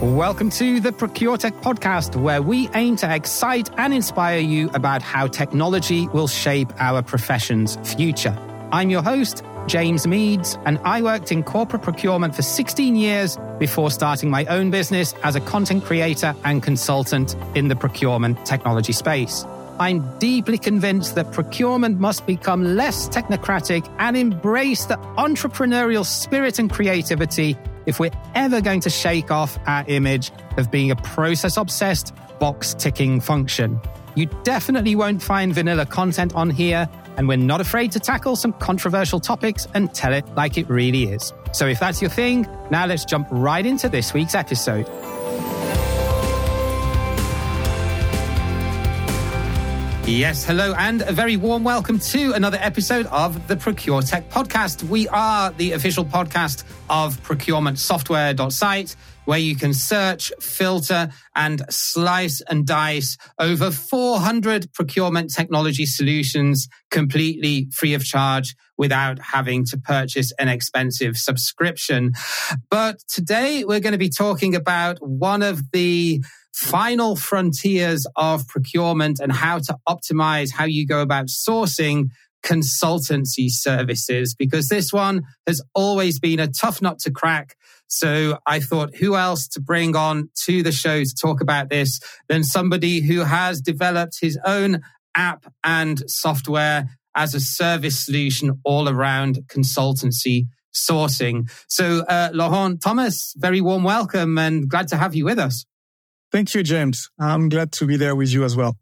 Welcome to the ProcureTech podcast, where we aim to excite and inspire you about how technology will shape our profession's future. I'm your host, James Meads, and I worked in corporate procurement for 16 years before starting my own business as a content creator and consultant in the procurement technology space. I'm deeply convinced that procurement must become less technocratic and embrace the entrepreneurial spirit and creativity if we're ever going to shake off our image of being a process obsessed, box ticking function. You definitely won't find vanilla content on here, and we're not afraid to tackle some controversial topics and tell it like it really is. So if that's your thing, now let's jump right into this week's episode. Yes, hello, and a very warm welcome to another episode of the Procure Tech podcast. We are the official podcast of procurementsoftware.site, where you can search, filter, and slice and dice over 400 procurement technology solutions completely free of charge without having to purchase an expensive subscription. But today we're going to be talking about one of the final frontiers of procurement and how to optimize how you go about sourcing consultancy services because this one has always been a tough nut to crack. So I thought, who else to bring on to the show to talk about this than somebody who has developed his own app and software as a service solution all around consultancy sourcing. So, uh, Laurent Thomas, very warm welcome and glad to have you with us. Thank you, James. I'm glad to be there with you as well.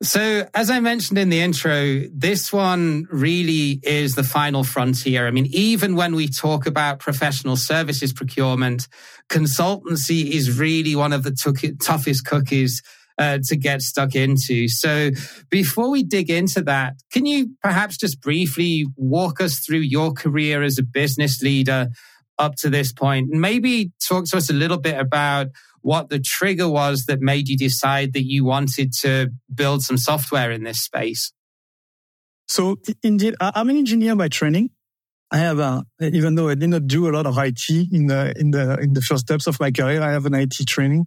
So, as I mentioned in the intro, this one really is the final frontier. I mean, even when we talk about professional services procurement, consultancy is really one of the t- toughest cookies uh, to get stuck into. So, before we dig into that, can you perhaps just briefly walk us through your career as a business leader up to this point? Maybe talk to us a little bit about what the trigger was that made you decide that you wanted to build some software in this space. So indeed, I'm an engineer by training. I have, a, even though I did not do a lot of IT in the in the in the first steps of my career, I have an IT training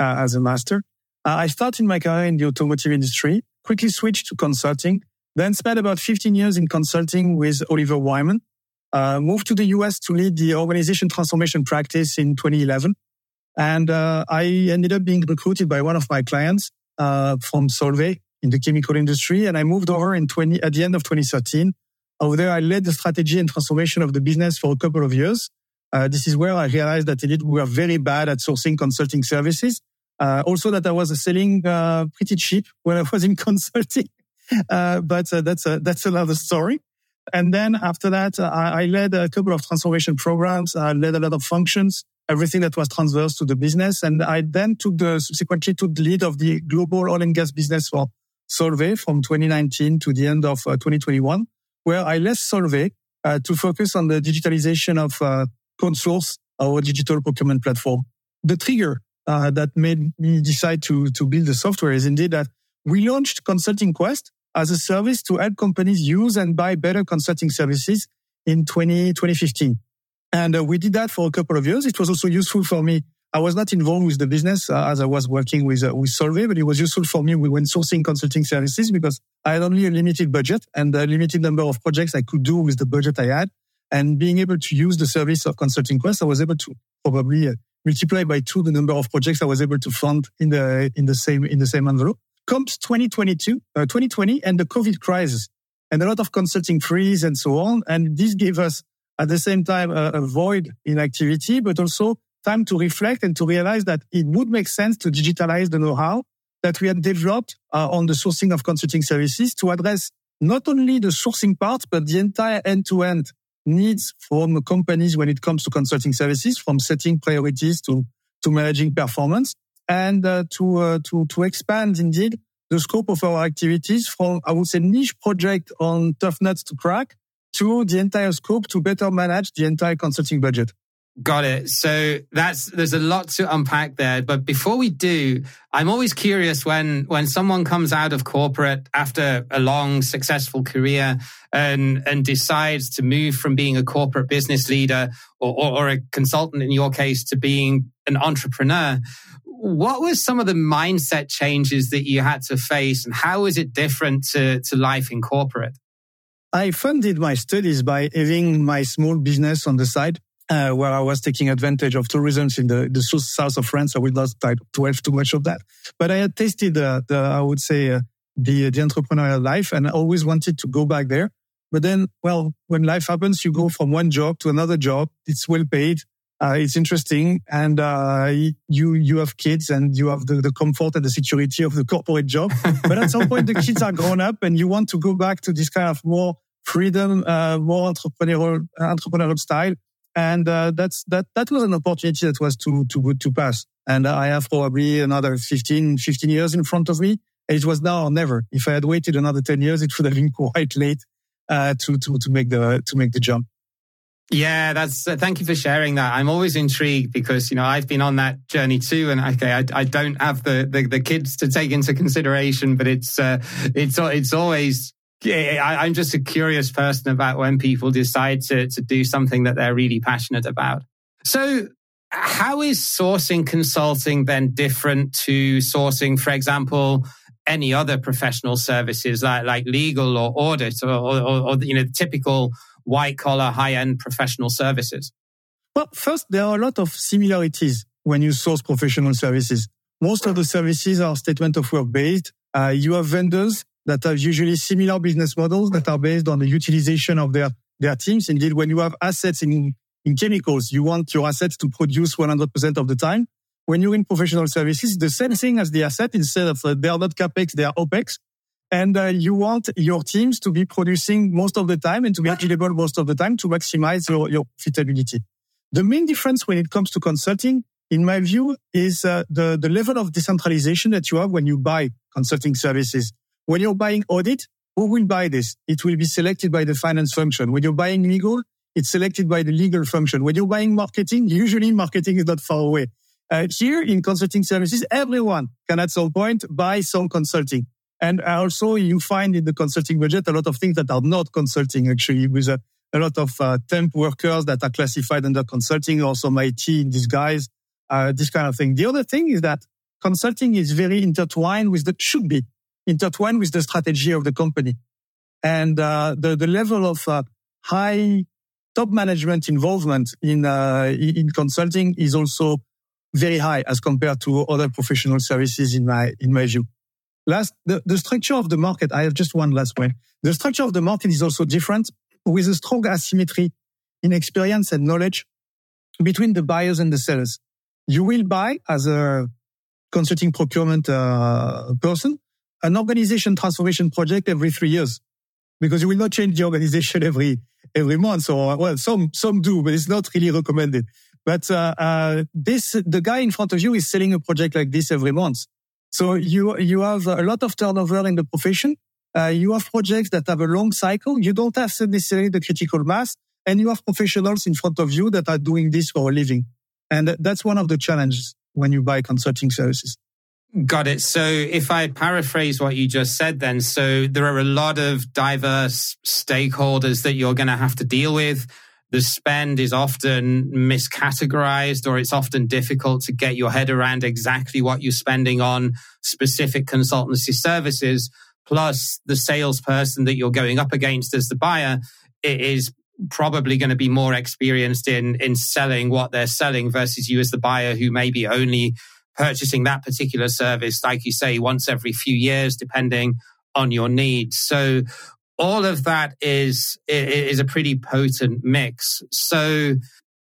uh, as a master. Uh, I started my career in the automotive industry, quickly switched to consulting, then spent about 15 years in consulting with Oliver Wyman. Uh, moved to the US to lead the organization transformation practice in 2011. And uh, I ended up being recruited by one of my clients uh, from Solvay in the chemical industry. And I moved over in 20, at the end of 2013. Over there, I led the strategy and transformation of the business for a couple of years. Uh, this is where I realized that indeed we were very bad at sourcing consulting services. Uh, also that I was selling uh, pretty cheap when I was in consulting. Uh, but that's, a, that's another story. And then after that, I, I led a couple of transformation programs. I led a lot of functions everything that was transverse to the business. And I then took the subsequently took the lead of the global oil and gas business for Solvay from 2019 to the end of uh, 2021, where I left Solvay uh, to focus on the digitalization of uh, ConSource, our digital procurement platform. The trigger uh, that made me decide to, to build the software is indeed that we launched Consulting Quest as a service to help companies use and buy better consulting services in 20, 2015. And uh, we did that for a couple of years. It was also useful for me. I was not involved with the business uh, as I was working with uh, with Solvay, but it was useful for me when sourcing consulting services because I had only a limited budget and a limited number of projects I could do with the budget I had. And being able to use the service of Consulting Quest, I was able to probably uh, multiply by two the number of projects I was able to fund in the in the same in the same envelope. Comes 2022, uh, 2020, and the COVID crisis, and a lot of consulting freeze and so on. And this gave us at the same time uh, avoid inactivity, but also time to reflect and to realize that it would make sense to digitalize the know-how that we had developed uh, on the sourcing of consulting services to address not only the sourcing part, but the entire end-to-end needs from companies when it comes to consulting services, from setting priorities to, to managing performance and uh, to, uh, to, to expand indeed the scope of our activities from, I would say, niche project on tough nuts to crack to the entire scope to better manage the entire consulting budget. Got it. So that's there's a lot to unpack there. But before we do, I'm always curious when when someone comes out of corporate after a long successful career and and decides to move from being a corporate business leader or, or, or a consultant in your case to being an entrepreneur. What were some of the mindset changes that you had to face, and how is it different to, to life in corporate? I funded my studies by having my small business on the side uh, where I was taking advantage of tourism in the, the south of France. I will not dwell too much of that. But I had tasted, uh, the, I would say, uh, the, the entrepreneurial life and I always wanted to go back there. But then, well, when life happens, you go from one job to another job. It's well paid. Uh, it's interesting. And, uh, you, you have kids and you have the, the comfort and the security of the corporate job. but at some point, the kids are grown up and you want to go back to this kind of more freedom, uh, more entrepreneurial, entrepreneurial style and uh, that's that that was an opportunity that was too too good to pass. And I have probably another 15, 15 years in front of me. And it was now or never. If I had waited another 10 years, it would have been quite late uh, to, to, to make the, to make the jump. Yeah, that's. Uh, thank you for sharing that. I'm always intrigued because you know I've been on that journey too, and okay, I, I don't have the, the, the kids to take into consideration, but it's uh, it's it's always I, am just a curious person about when people decide to, to do something that they're really passionate about. So, how is sourcing consulting then different to sourcing, for example, any other professional services like, like legal or audit or, or, or you know, typical white collar, high end professional services? Well, first, there are a lot of similarities when you source professional services. Most of the services are statement of work based. Uh, you have vendors that have usually similar business models that are based on the utilization of their, their teams. Indeed, when you have assets in, in chemicals, you want your assets to produce 100% of the time. When you're in professional services, the same thing as the asset instead of uh, they are not capex, they are opex. And uh, you want your teams to be producing most of the time and to be available most of the time to maximize your, your profitability. The main difference when it comes to consulting, in my view, is uh, the, the level of decentralization that you have when you buy consulting services. When you're buying audit, who will buy this? It will be selected by the finance function. When you're buying legal, it's selected by the legal function. When you're buying marketing, usually marketing is not far away. Uh, here in consulting services, everyone can at some point buy some consulting. And also you find in the consulting budget a lot of things that are not consulting actually with a, a lot of uh, temp workers that are classified under consulting or some IT in disguise, uh, this kind of thing. The other thing is that consulting is very intertwined with the should be intertwined with the strategy of the company. And uh, the, the level of uh, high top management involvement in, uh, in consulting is also very high as compared to other professional services in my, in my view. Last, the, the structure of the market, I have just one last one. The structure of the market is also different with a strong asymmetry in experience and knowledge between the buyers and the sellers. You will buy as a consulting procurement uh, person an organization transformation project every three years because you will not change the organization every every month or well some some do but it's not really recommended but uh, uh, this the guy in front of you is selling a project like this every month so you you have a lot of turnover in the profession uh, you have projects that have a long cycle you don't have necessarily the critical mass and you have professionals in front of you that are doing this for a living and that's one of the challenges when you buy consulting services Got it. So if I paraphrase what you just said, then, so there are a lot of diverse stakeholders that you're going to have to deal with. The spend is often miscategorized or it's often difficult to get your head around exactly what you're spending on specific consultancy services. Plus the salesperson that you're going up against as the buyer is probably going to be more experienced in, in selling what they're selling versus you as the buyer who maybe only purchasing that particular service, like you say, once every few years, depending on your needs. So all of that is, is a pretty potent mix. So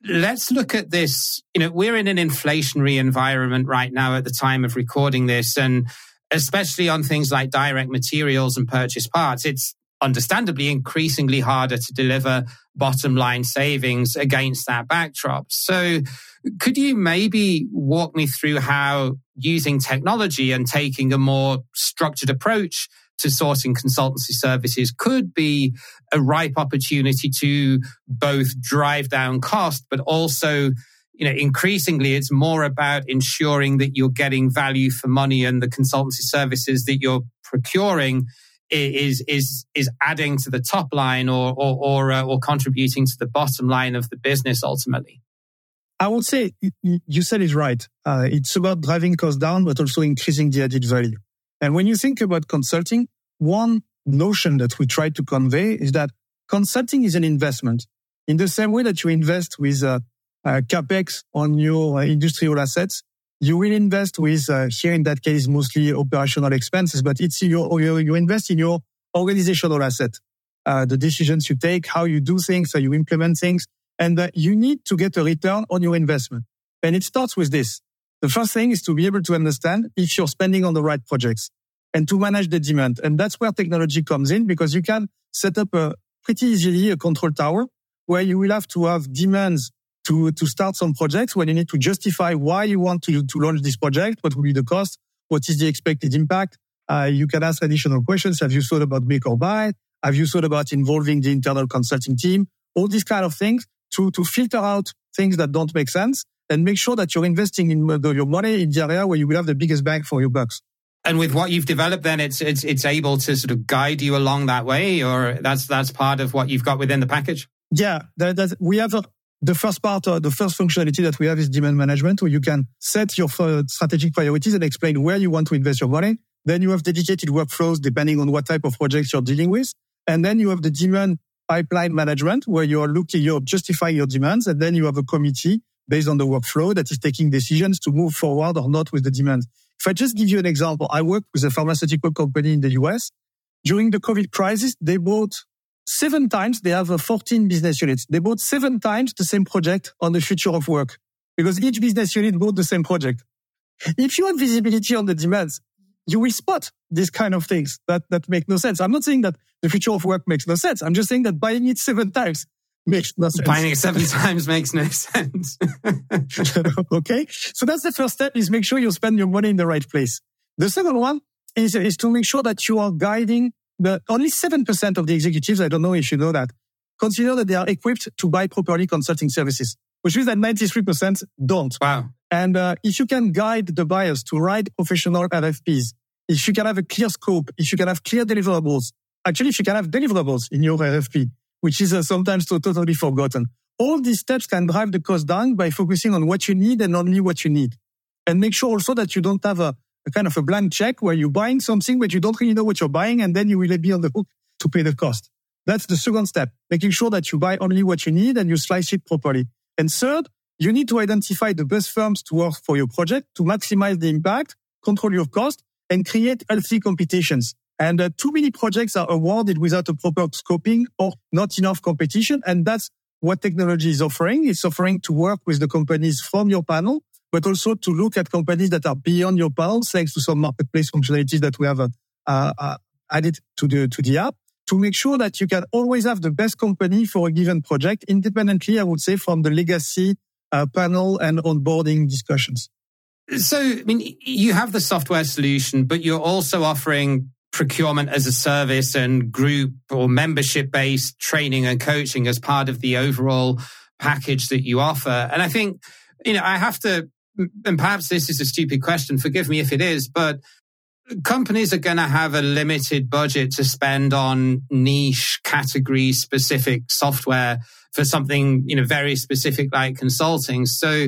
let's look at this. You know, we're in an inflationary environment right now at the time of recording this. And especially on things like direct materials and purchase parts, it's understandably increasingly harder to deliver bottom line savings against that backdrop. So could you maybe walk me through how using technology and taking a more structured approach to sourcing consultancy services could be a ripe opportunity to both drive down cost, but also you know, increasingly it's more about ensuring that you're getting value for money and the consultancy services that you're procuring is is is adding to the top line or or or, uh, or contributing to the bottom line of the business ultimately. I would say you said it right. Uh, it's about driving costs down, but also increasing the added value. And when you think about consulting, one notion that we try to convey is that consulting is an investment. In the same way that you invest with uh, uh, capex on your uh, industrial assets, you will invest with uh, here in that case mostly operational expenses, but it's your you, invest in your organizational asset, uh, the decisions you take, how you do things, how you implement things, and uh, you need to get a return on your investment. And it starts with this. The first thing is to be able to understand if you're spending on the right projects and to manage the demand. And that's where technology comes in because you can set up a pretty easily a control tower where you will have to have demands to, to start some projects when you need to justify why you want to, to launch this project, what will be the cost, what is the expected impact. Uh, you can ask additional questions. Have you thought about make or buy? Have you thought about involving the internal consulting team? All these kind of things to, to filter out things that don't make sense and make sure that you're investing in the, your money in the area where you will have the biggest bang for your bucks. And with what you've developed, then it's it's it's able to sort of guide you along that way, or that's that's part of what you've got within the package. Yeah, that, that we have a, the first part, uh, the first functionality that we have is demand management, where you can set your uh, strategic priorities and explain where you want to invest your money. Then you have dedicated workflows depending on what type of projects you're dealing with. And then you have the demand pipeline management where you're looking, you're justifying your demands. And then you have a committee based on the workflow that is taking decisions to move forward or not with the demand. If I just give you an example, I work with a pharmaceutical company in the US. During the COVID crisis, they bought seven times, they have 14 business units. They bought seven times the same project on the future of work because each business unit bought the same project. If you have visibility on the demands, you will spot these kind of things that, that make no sense. I'm not saying that the future of work makes no sense. I'm just saying that buying it seven times makes no sense. Buying it seven times makes no sense. okay. So that's the first step is make sure you spend your money in the right place. The second one is, is to make sure that you are guiding the only 7% of the executives, I don't know if you know that, consider that they are equipped to buy properly consulting services, which means that 93% don't. Wow. And uh, if you can guide the buyers to write professional RFPs, if you can have a clear scope, if you can have clear deliverables, actually, if you can have deliverables in your RFP, which is uh, sometimes totally forgotten, all these steps can drive the cost down by focusing on what you need and only what you need. And make sure also that you don't have a a kind of a blank check where you're buying something, but you don't really know what you're buying. And then you will be on the hook to pay the cost. That's the second step, making sure that you buy only what you need and you slice it properly. And third, you need to identify the best firms to work for your project to maximize the impact, control your cost, and create healthy competitions. And uh, too many projects are awarded without a proper scoping or not enough competition. And that's what technology is offering. It's offering to work with the companies from your panel but also to look at companies that are beyond your panel, thanks to some marketplace functionalities that we have uh, uh, added to the to the app to make sure that you can always have the best company for a given project independently, I would say, from the legacy uh, panel and onboarding discussions. So, I mean, you have the software solution, but you're also offering procurement as a service and group or membership based training and coaching as part of the overall package that you offer. And I think, you know, I have to and perhaps this is a stupid question, forgive me if it is, but companies are going to have a limited budget to spend on niche category specific software for something, you know, very specific like consulting. So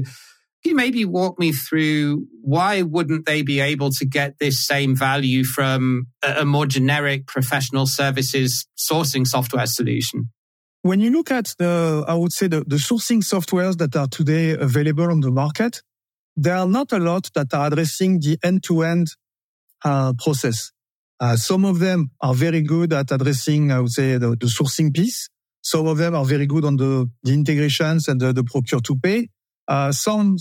can you maybe walk me through why wouldn't they be able to get this same value from a, more generic professional services sourcing software solution? When you look at the, I would say the, the sourcing softwares that are today available on the market, there are not a lot that are addressing the end-to-end uh, process. Uh, some of them are very good at addressing, I would say, the, the sourcing piece. Some of them are very good on the, the integrations and the, the procure to pay. Uh, some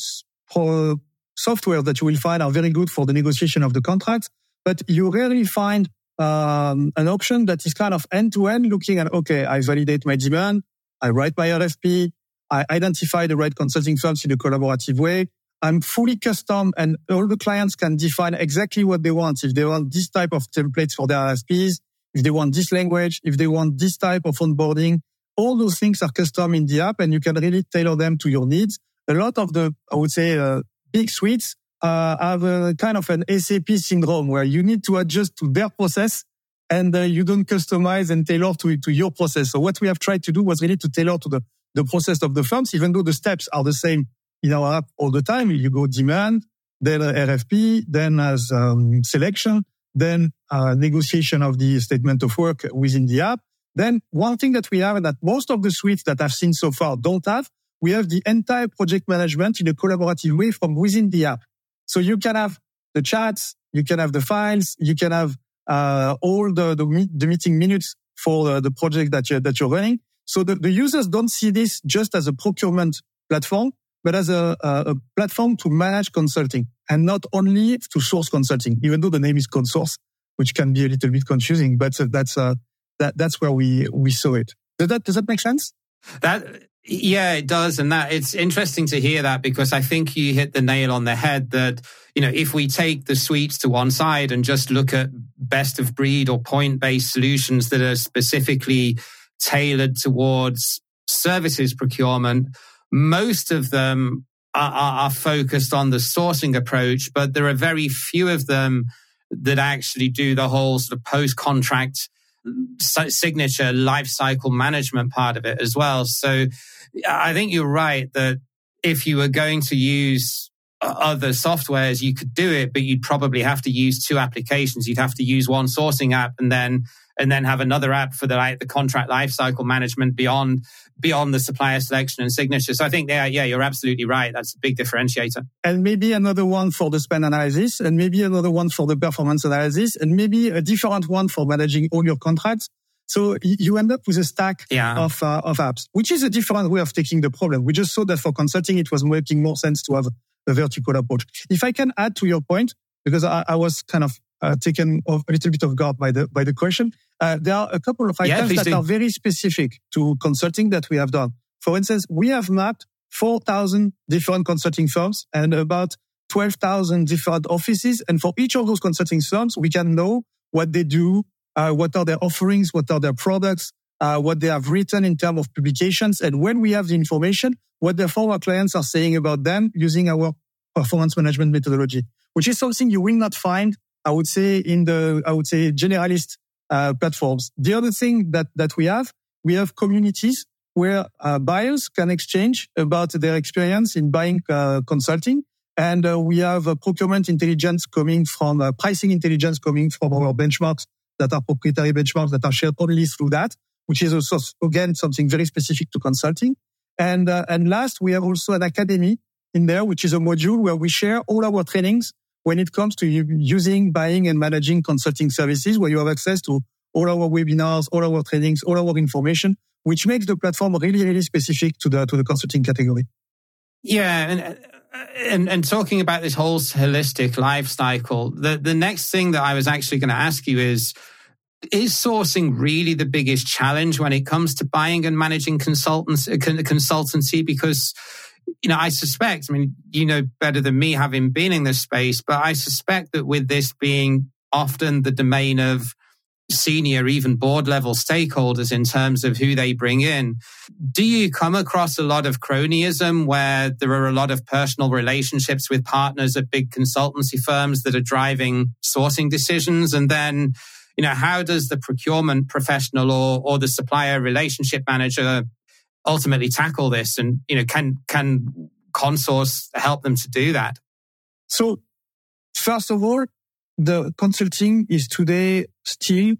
pro software that you will find are very good for the negotiation of the contracts, but you rarely find um, an option that is kind of end to end looking at, okay, I validate my demand. I write my RFP. I identify the right consulting firms in a collaborative way. I'm fully custom and all the clients can define exactly what they want. If they want this type of templates for their RFPs, if they want this language, if they want this type of onboarding, all those things are custom in the app and you can really tailor them to your needs. A lot of the, I would say, uh, big suites uh, have a kind of an SAP syndrome where you need to adjust to their process and uh, you don't customize and tailor to, to your process. So what we have tried to do was really to tailor to the, the process of the firms, even though the steps are the same in our app all the time. You go demand, then RFP, then as um, selection, then uh, negotiation of the statement of work within the app. Then one thing that we have that most of the suites that I've seen so far don't have, we have the entire project management in a collaborative way from within the app. So you can have the chats, you can have the files, you can have uh, all the, the, the, meeting minutes for uh, the project that you're, that you're running. So the, the users don't see this just as a procurement platform, but as a, a, platform to manage consulting and not only to source consulting, even though the name is ConSource, which can be a little bit confusing, but that's, uh, that, that's where we, we saw it. Does that, does that make sense? That, yeah, it does. And that it's interesting to hear that because I think you hit the nail on the head that, you know, if we take the suites to one side and just look at best of breed or point based solutions that are specifically tailored towards services procurement, most of them are, are, are focused on the sourcing approach, but there are very few of them that actually do the whole sort of post contract mm, signature lifecycle management part of it as well. So I think you're right that if you were going to use uh, other softwares, you could do it, but you'd probably have to use two applications. You'd have to use one sourcing app and then and then have another app for the like the contract lifecycle management beyond beyond the supplier selection and signature. So I think yeah, yeah, you're absolutely right. That's a big differentiator. And maybe another one for the spend analysis, and maybe another one for the performance analysis, and maybe a different one for managing all your contracts. So you end up with a stack yeah. of uh, of apps, which is a different way of taking the problem. We just saw that for consulting, it was making more sense to have a vertical approach. If I can add to your point, because I, I was kind of uh, taken off a little bit of guard by the by the question. Uh, there are a couple of items yeah, that do. are very specific to consulting that we have done. For instance, we have mapped 4,000 different consulting firms and about 12,000 different offices. And for each of those consulting firms, we can know what they do, uh, what are their offerings, what are their products, uh, what they have written in terms of publications. And when we have the information, what their former clients are saying about them using our performance management methodology, which is something you will not find I would say in the, I would say generalist uh, platforms. The other thing that, that we have, we have communities where uh, buyers can exchange about their experience in buying uh, consulting. And uh, we have procurement intelligence coming from uh, pricing intelligence coming from our benchmarks that are proprietary benchmarks that are shared only through that, which is also, again, something very specific to consulting. And, uh, and last, we have also an academy in there, which is a module where we share all our trainings when it comes to using, buying and managing consulting services where you have access to all our webinars, all our trainings, all our information, which makes the platform really, really specific to the, to the consulting category. Yeah. And, uh, and, and talking about this whole holistic life cycle, the, the next thing that I was actually going to ask you is, is sourcing really the biggest challenge when it comes to buying and managing consultants, uh, consultancy? Because you know, I suspect, I mean, you know better than me having been in this space, but I suspect that with this being often the domain of senior, even board level stakeholders in terms of who they bring in, do you come across a lot of cronyism where there are a lot of personal relationships with partners at big consultancy firms that are driving sourcing decisions? And then, you know, how does the procurement professional or, or the supplier relationship manager ultimately tackle this? And you know can can ConSource help them to do that? So first of all the consulting is today still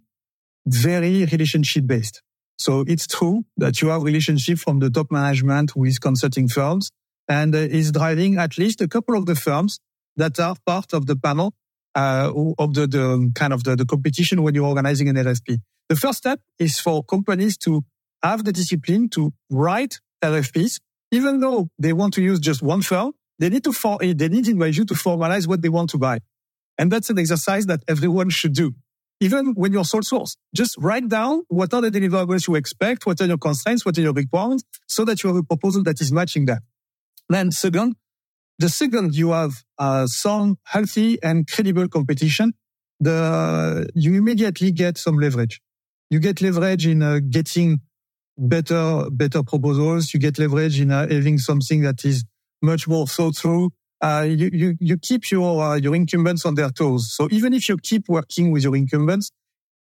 very relationship based so it's true that you have relationship from the top management with consulting firms and uh, is driving at least a couple of the firms that are part of the panel uh, of the, the kind of the, the competition when you're organizing an RFP. The first step is for companies to have the discipline to write RFPs, even though they want to use just one firm, they need to for, they need to invite you to formalize what they want to buy. And that's an exercise that everyone should do. Even when you're sole source, just write down what are the deliverables you expect, what are your constraints, what are your requirements, so that you have a proposal that is matching that. Then second, the second you have uh, some healthy and credible competition, the you immediately get some leverage. You get leverage in uh, getting better better proposals. You get leverage in uh, having something that is much more thought through. Uh, you, you you keep your uh, your incumbents on their toes. So even if you keep working with your incumbents,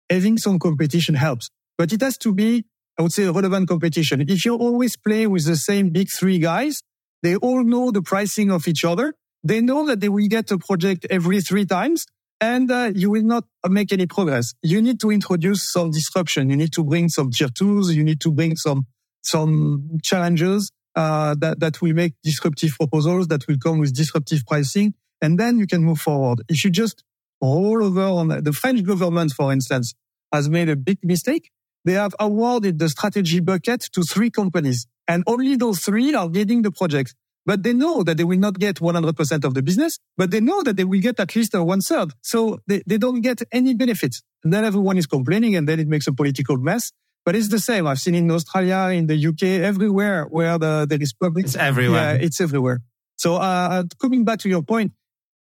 having some competition helps. But it has to be, I would say, relevant competition. If you always play with the same big three guys, they all know the pricing of each other. They know that they will get a project every three times and uh, you will not make any progress. You need to introduce some disruption. You need to bring some tier twos. You need to bring some, some challenges, uh, that, that will make disruptive proposals that will come with disruptive pricing. And then you can move forward. If you just roll over on the French government, for instance, has made a big mistake. They have awarded the strategy bucket to three companies and only those three are getting the project. But they know that they will not get 100% of the business, but they know that they will get at least one third. So they, they don't get any benefits. And then everyone is complaining and then it makes a political mess. But it's the same. I've seen in Australia, in the UK, everywhere where the, there is public. It's everywhere. Yeah, it's everywhere. So, uh, coming back to your point,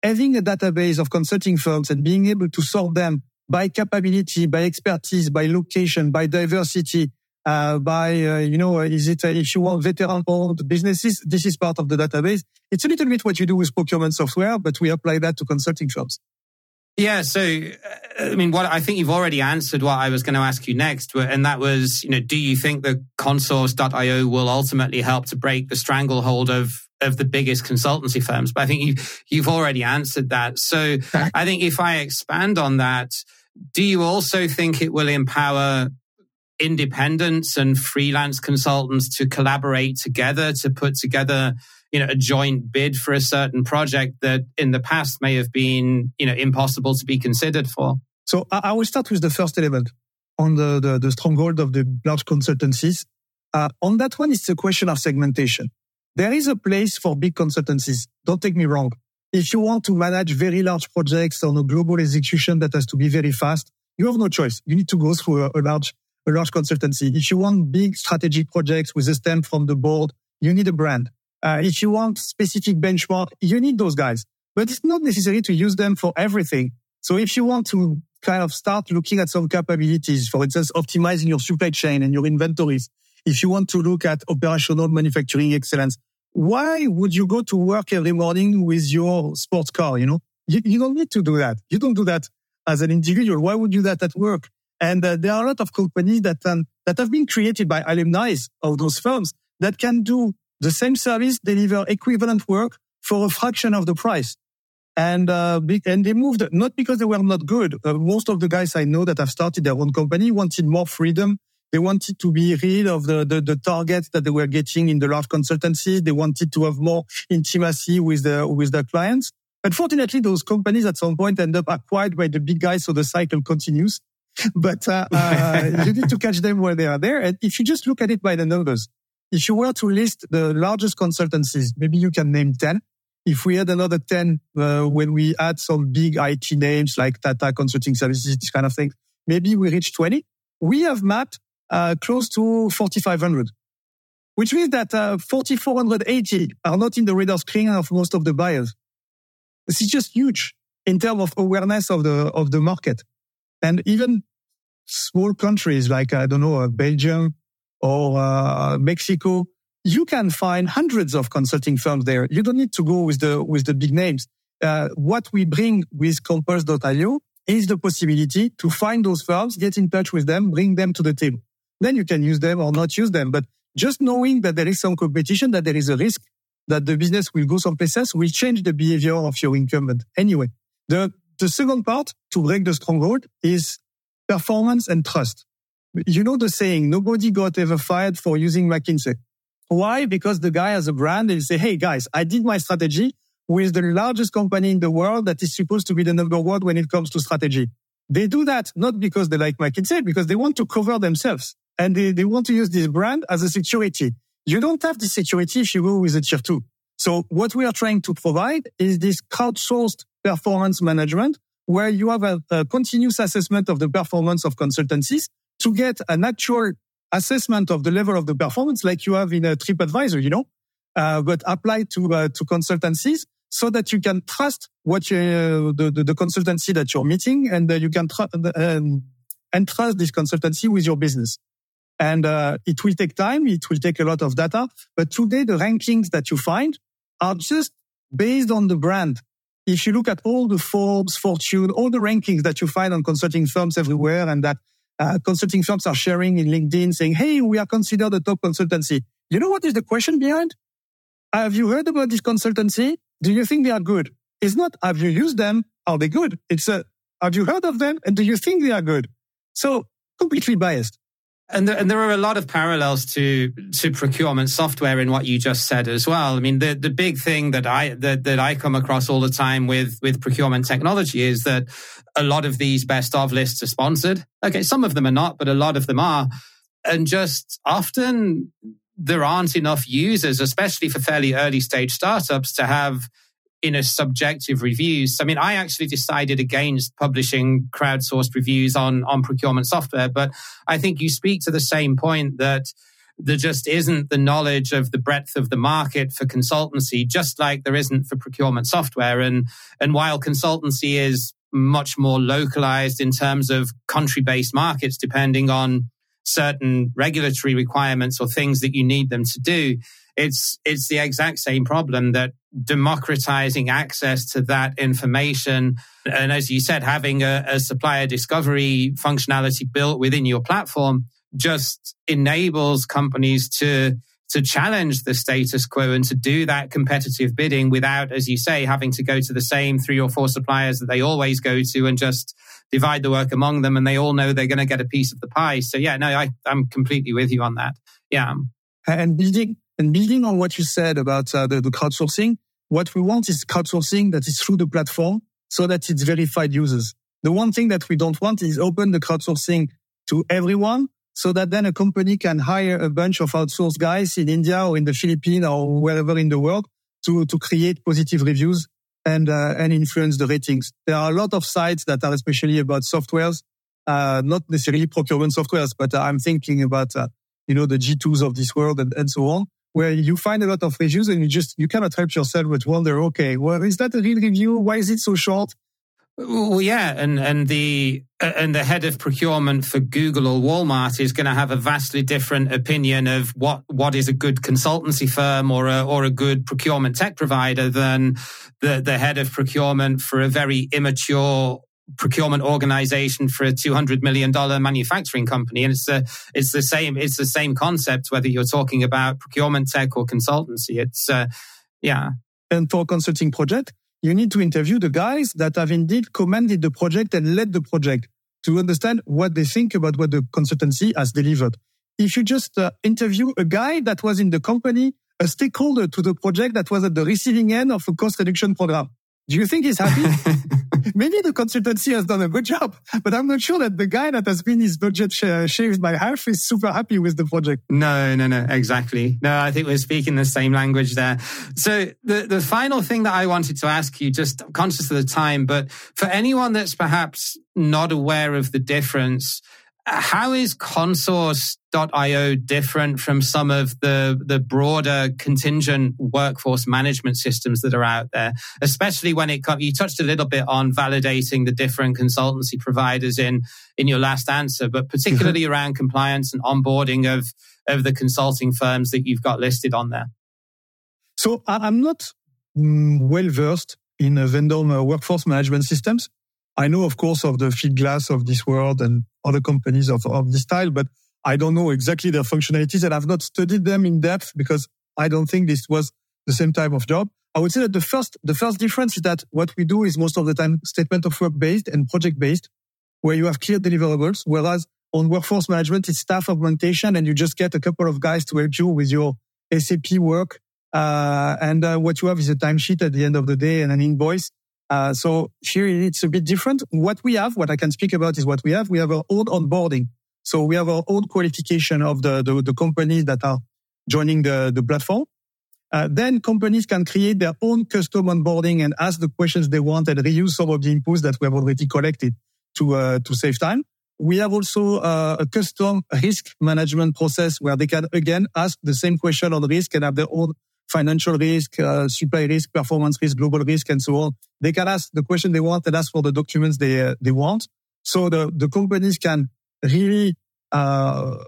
having a database of consulting firms and being able to sort them by capability, by expertise, by location, by diversity, uh, by, uh, you know, is it, uh, if you want veteran owned businesses, this is part of the database. It's a little bit what you do with procurement software, but we apply that to consulting firms. Yeah. So, uh, I mean, what I think you've already answered what I was going to ask you next. And that was, you know, do you think the Consource.io will ultimately help to break the stranglehold of, of the biggest consultancy firms? But I think you, you've already answered that. So I think if I expand on that, do you also think it will empower independents and freelance consultants to collaborate together to put together you know a joint bid for a certain project that in the past may have been you know impossible to be considered for. So i will start with the first element on the the, the stronghold of the large consultancies. Uh, on that one it's a question of segmentation. There is a place for big consultancies. Don't take me wrong. If you want to manage very large projects on a global execution that has to be very fast you have no choice. You need to go through a, a large a large consultancy. If you want big strategic projects with a stamp from the board, you need a brand. Uh, if you want specific benchmark, you need those guys, but it's not necessary to use them for everything. So if you want to kind of start looking at some capabilities, for instance, optimizing your supply chain and your inventories, if you want to look at operational manufacturing excellence, why would you go to work every morning with your sports car? You know, you, you don't need to do that. You don't do that as an individual. Why would you do that at work? And uh, there are a lot of companies that um, that have been created by alumni of those firms that can do the same service, deliver equivalent work for a fraction of the price. And uh, and they moved not because they were not good. Uh, most of the guys I know that have started their own company wanted more freedom. They wanted to be rid of the, the, the targets that they were getting in the large consultancies. They wanted to have more intimacy with the with their clients. Unfortunately, those companies at some point end up acquired by the big guys, so the cycle continues. but uh, uh, you need to catch them where they are there. And if you just look at it by the numbers, if you were to list the largest consultancies, maybe you can name 10. If we had another 10 uh, when we add some big IT names like Tata Consulting Services, this kind of thing, maybe we reach 20. We have mapped uh, close to 4,500, which means that uh, 4,480 are not in the radar screen of most of the buyers. This is just huge in terms of awareness of the of the market. And even small countries like, I don't know, uh, Belgium or uh, Mexico, you can find hundreds of consulting firms there. You don't need to go with the, with the big names. Uh, what we bring with Consource.io is the possibility to find those firms, get in touch with them, bring them to the table. Then you can use them or not use them. But just knowing that there is some competition, that there is a risk that the business will go someplace else will change the behavior of your incumbent. Anyway, the the second part to break the stronghold is performance and trust. You know the saying, nobody got ever fired for using McKinsey. Why? Because the guy has a brand and say, Hey guys, I did my strategy with the largest company in the world that is supposed to be the number one when it comes to strategy. They do that not because they like McKinsey, because they want to cover themselves and they, they want to use this brand as a security. You don't have the security if you go with a tier two. So what we are trying to provide is this crowdsourced performance management where you have a, a continuous assessment of the performance of consultancies to get an actual assessment of the level of the performance like you have in a TripAdvisor, you know? uh, but applied to uh, to consultancies so that you can trust what you, uh, the, the, the consultancy that you're meeting and uh, you can tr- um, and trust this consultancy with your business. And uh, it will take time. It will take a lot of data. But today, the rankings that you find are just based on the brand. If you look at all the Forbes, Fortune, all the rankings that you find on consulting firms everywhere and that uh, consulting firms are sharing in LinkedIn saying, Hey, we are considered a top consultancy. You know what is the question behind? Have you heard about this consultancy? Do you think they are good? It's not, have you used them? Are they good? It's a, have you heard of them? And do you think they are good? So completely biased. And there, and there are a lot of parallels to to procurement software in what you just said as well. I mean, the the big thing that I that, that I come across all the time with with procurement technology is that a lot of these best of lists are sponsored. Okay, some of them are not, but a lot of them are. And just often there aren't enough users, especially for fairly early stage startups, to have in a subjective reviews. I mean, I actually decided against publishing crowdsourced reviews on on procurement software, but I think you speak to the same point that there just isn't the knowledge of the breadth of the market for consultancy, just like there isn't for procurement software. And and while consultancy is much more localized in terms of country based markets, depending on certain regulatory requirements or things that you need them to do. It's, it's the exact same problem that democratizing access to that information. And as you said, having a, a supplier discovery functionality built within your platform just enables companies to to challenge the status quo and to do that competitive bidding without, as you say, having to go to the same three or four suppliers that they always go to and just divide the work among them. And they all know they're going to get a piece of the pie. So yeah, no, I, I'm completely with you on that. Yeah. And and building on what you said about uh, the, the crowdsourcing, what we want is crowdsourcing that is through the platform so that it's verified users. The one thing that we don't want is open the crowdsourcing to everyone so that then a company can hire a bunch of outsourced guys in India or in the Philippines or wherever in the world to, to create positive reviews and, uh, and influence the ratings. There are a lot of sites that are especially about softwares, uh, not necessarily procurement softwares, but I'm thinking about, uh, you know, the G2s of this world and, and so on, where you find a lot of reviews and you just, you cannot help yourself but wonder, okay, well, is that a real review? Why is it so short? Well, yeah, and and the uh, and the head of procurement for Google or Walmart is going to have a vastly different opinion of what what is a good consultancy firm or a or a good procurement tech provider than the the head of procurement for a very immature procurement organization for a 200 million dollar manufacturing company and it's the it's the same it's the same concept whether you're talking about procurement tech or consultancy it's uh, yeah and for consulting project you need to interview the guys that have indeed commanded the project and led the project to understand what they think about what the consultancy has delivered. If you just uh, interview a guy that was in the company, a stakeholder to the project that was at the receiving end of a cost reduction program, do you think he's happy? Maybe the consultancy has done a good job, but I'm not sure that the guy that has been his budget sh- uh, shaved by half is super happy with the project. No, no, no, exactly. No, I think we're speaking the same language there. So the, the final thing that I wanted to ask you, just conscious of the time, but for anyone that's perhaps not aware of the difference, how is Consource.io different from some of the, the broader contingent workforce management systems that are out there, especially when it comes, you touched a little bit on validating the different consultancy providers in, in your last answer, but particularly mm-hmm. around compliance and onboarding of, of the consulting firms that you've got listed on there. So I'm not mm, well versed in vendor uh, workforce management systems. I know, of course, of the Fieldglass of this world and other companies of, of this style, but I don't know exactly their functionalities and I've not studied them in depth because I don't think this was the same type of job. I would say that the first, the first difference is that what we do is most of the time statement of work based and project based, where you have clear deliverables. Whereas on workforce management, it's staff augmentation and you just get a couple of guys to help you with your SAP work. Uh, and uh, what you have is a timesheet at the end of the day and an invoice. Uh, so here it's a bit different. What we have, what I can speak about is what we have. We have our own onboarding. So we have our own qualification of the, the, the companies that are joining the, the platform. Uh, then companies can create their own custom onboarding and ask the questions they want and reuse some of the inputs that we have already collected to, uh, to save time. We have also uh, a custom risk management process where they can again ask the same question on risk and have their own financial risk, uh, supply risk, performance risk, global risk, and so on. They can ask the question they want and ask for the documents they uh, they want. So the the companies can really uh,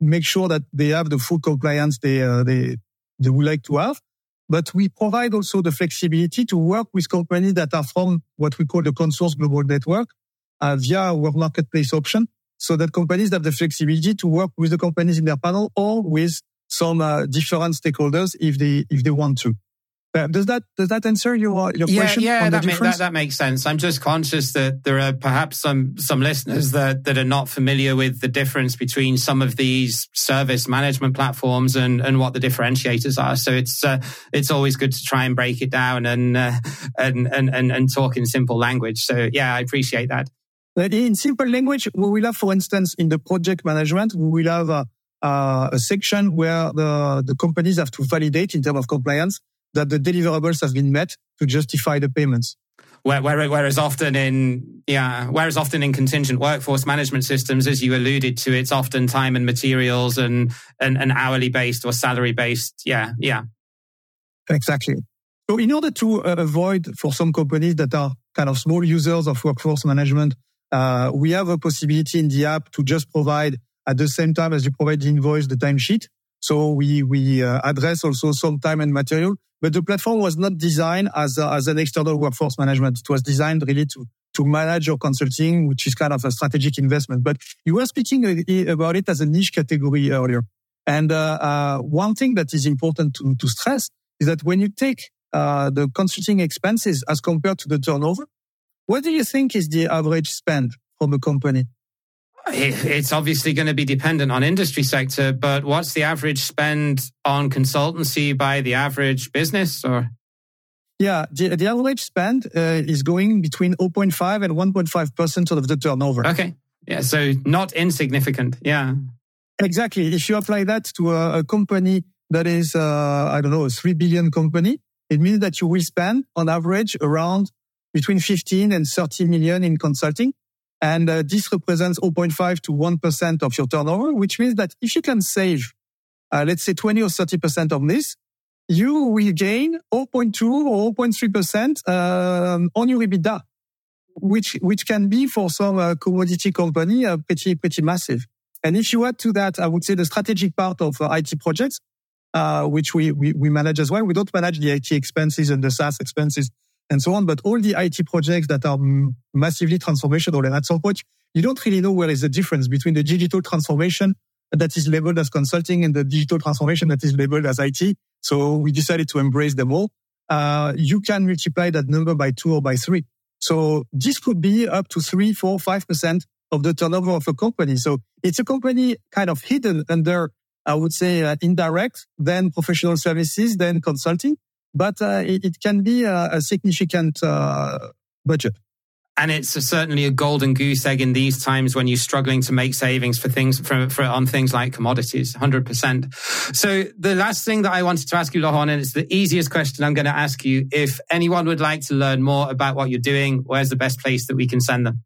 make sure that they have the full compliance they uh, they they would like to have. But we provide also the flexibility to work with companies that are from what we call the Consource Global Network uh, via our marketplace option so that companies have the flexibility to work with the companies in their panel or with some uh, different stakeholders if they if they want to. Uh, does that does that answer your your yeah, question? Yeah, that, ma- that, that makes sense. I'm just conscious that there are perhaps some some listeners that that are not familiar with the difference between some of these service management platforms and and what the differentiators are. So it's uh, it's always good to try and break it down and, uh, and and and and talk in simple language. So yeah, I appreciate that. In simple language, we will have, for instance, in the project management, we will have a, a section where the, the companies have to validate in terms of compliance that the deliverables have been met to justify the payments. Whereas often in yeah, whereas often in contingent workforce management systems, as you alluded to, it's often time and materials and and, and hourly based or salary based. Yeah, yeah, exactly. So in order to uh, avoid for some companies that are kind of small users of workforce management uh, we have a possibility in the app to just provide at the same time as you provide the invoice, the timesheet. So we, we uh, address also some time and material, but the platform was not designed as, a, as an external workforce management. It was designed really to, to manage your consulting, which is kind of a strategic investment. But you were speaking about it as a niche category earlier. And uh, uh, one thing that is important to, to stress is that when you take uh, the consulting expenses as compared to the turnover, what do you think is the average spend from a company? It's obviously going to be dependent on industry sector, but what's the average spend on consultancy by the average business or? Yeah, the, the average spend uh, is going between 0.5 and 1.5% of the turnover. Okay. Yeah. So not insignificant. Yeah. Exactly. If you apply that to a, a company that is, uh, I don't know, a 3 billion company, it means that you will spend on average around between 15 and 30 million in consulting. And uh, this represents 0.5 to 1% of your turnover, which means that if you can save, uh, let's say 20 or 30% of this, you will gain 0.2 or 0.3% um, on your EBITDA, which, which can be for some uh, commodity company uh, pretty, pretty massive. And if you add to that, I would say the strategic part of uh, IT projects, uh, which we, we, we manage as well. We don't manage the IT expenses and the SaaS expenses and so on. But all the IT projects that are massively transformational, and at some point, you don't really know where is the difference between the digital transformation that is labeled as consulting and the digital transformation that is labeled as IT. So we decided to embrace them all. Uh, you can multiply that number by two or by three. So this could be up to three, four, five percent of the turnover of a company. So it's a company kind of hidden under, I would say, uh, indirect, then professional services, then consulting but uh, it, it, can be a, a significant uh, budget. And it's a, certainly a golden goose egg in these times when you're struggling to make savings for things for, for on things like commodities, hundred percent. So the last thing that I wanted to ask you, Laurent, and it's the easiest question I'm going to ask you: if anyone would like to learn more about what you're doing, where's the best place that we can send them?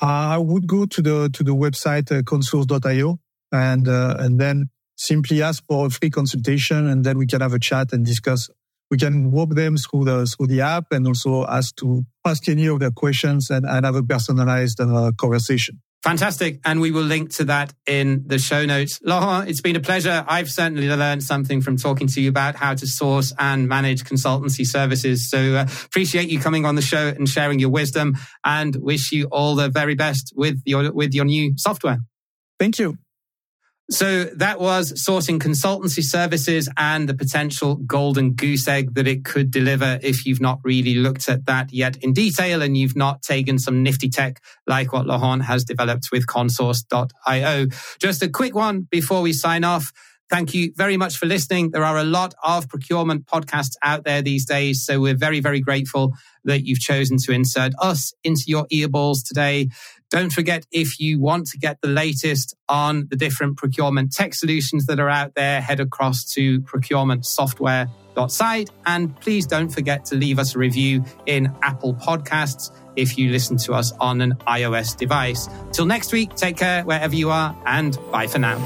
I would go to the to the website uh, consource.io and uh, and then simply ask for a free consultation, and then we can have a chat and discuss we can walk them through the through the app and also ask to ask any of their questions and, and have a personalized uh, conversation. Fantastic. And we will link to that in the show notes. Laurent, it's been a pleasure. I've certainly learned something from talking to you about how to source and manage consultancy services. So uh, appreciate you coming on the show and sharing your wisdom and wish you all the very best with your, with your new software. Thank you. So that was sourcing consultancy services and the potential golden goose egg that it could deliver if you've not really looked at that yet in detail and you've not taken some nifty tech like what Laurent has developed with consource.io. Just a quick one before we sign off. Thank you very much for listening. There are a lot of procurement podcasts out there these days. So we're very, very grateful that you've chosen to insert us into your earballs today. Don't forget, if you want to get the latest on the different procurement tech solutions that are out there, head across to procurementsoftware.site. And please don't forget to leave us a review in Apple Podcasts if you listen to us on an iOS device. Till next week, take care wherever you are, and bye for now.